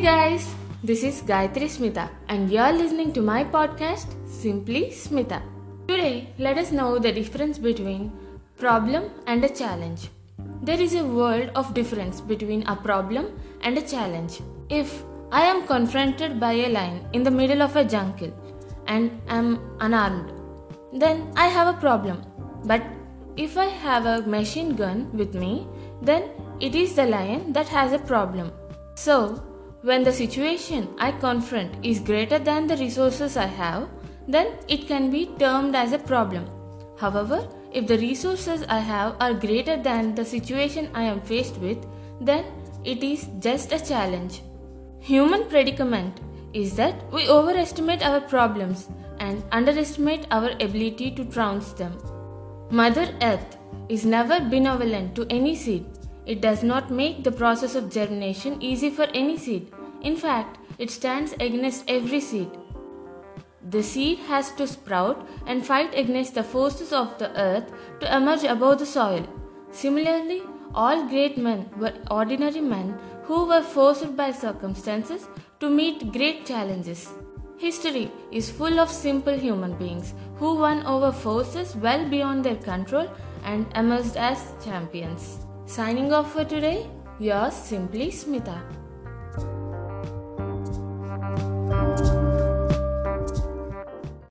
guys, this is Gayatri Smita, and you're listening to my podcast Simply Smita. Today, let us know the difference between problem and a challenge. There is a world of difference between a problem and a challenge. If I am confronted by a lion in the middle of a jungle and am unarmed, then I have a problem. But if I have a machine gun with me, then it is the lion that has a problem. So, when the situation I confront is greater than the resources I have, then it can be termed as a problem. However, if the resources I have are greater than the situation I am faced with, then it is just a challenge. Human predicament is that we overestimate our problems and underestimate our ability to trounce them. Mother Earth is never benevolent to any seed it does not make the process of germination easy for any seed. In fact, it stands against every seed. The seed has to sprout and fight against the forces of the earth to emerge above the soil. Similarly, all great men were ordinary men who were forced by circumstances to meet great challenges. History is full of simple human beings who won over forces well beyond their control and emerged as champions. Signing off for today, yours simply Smita.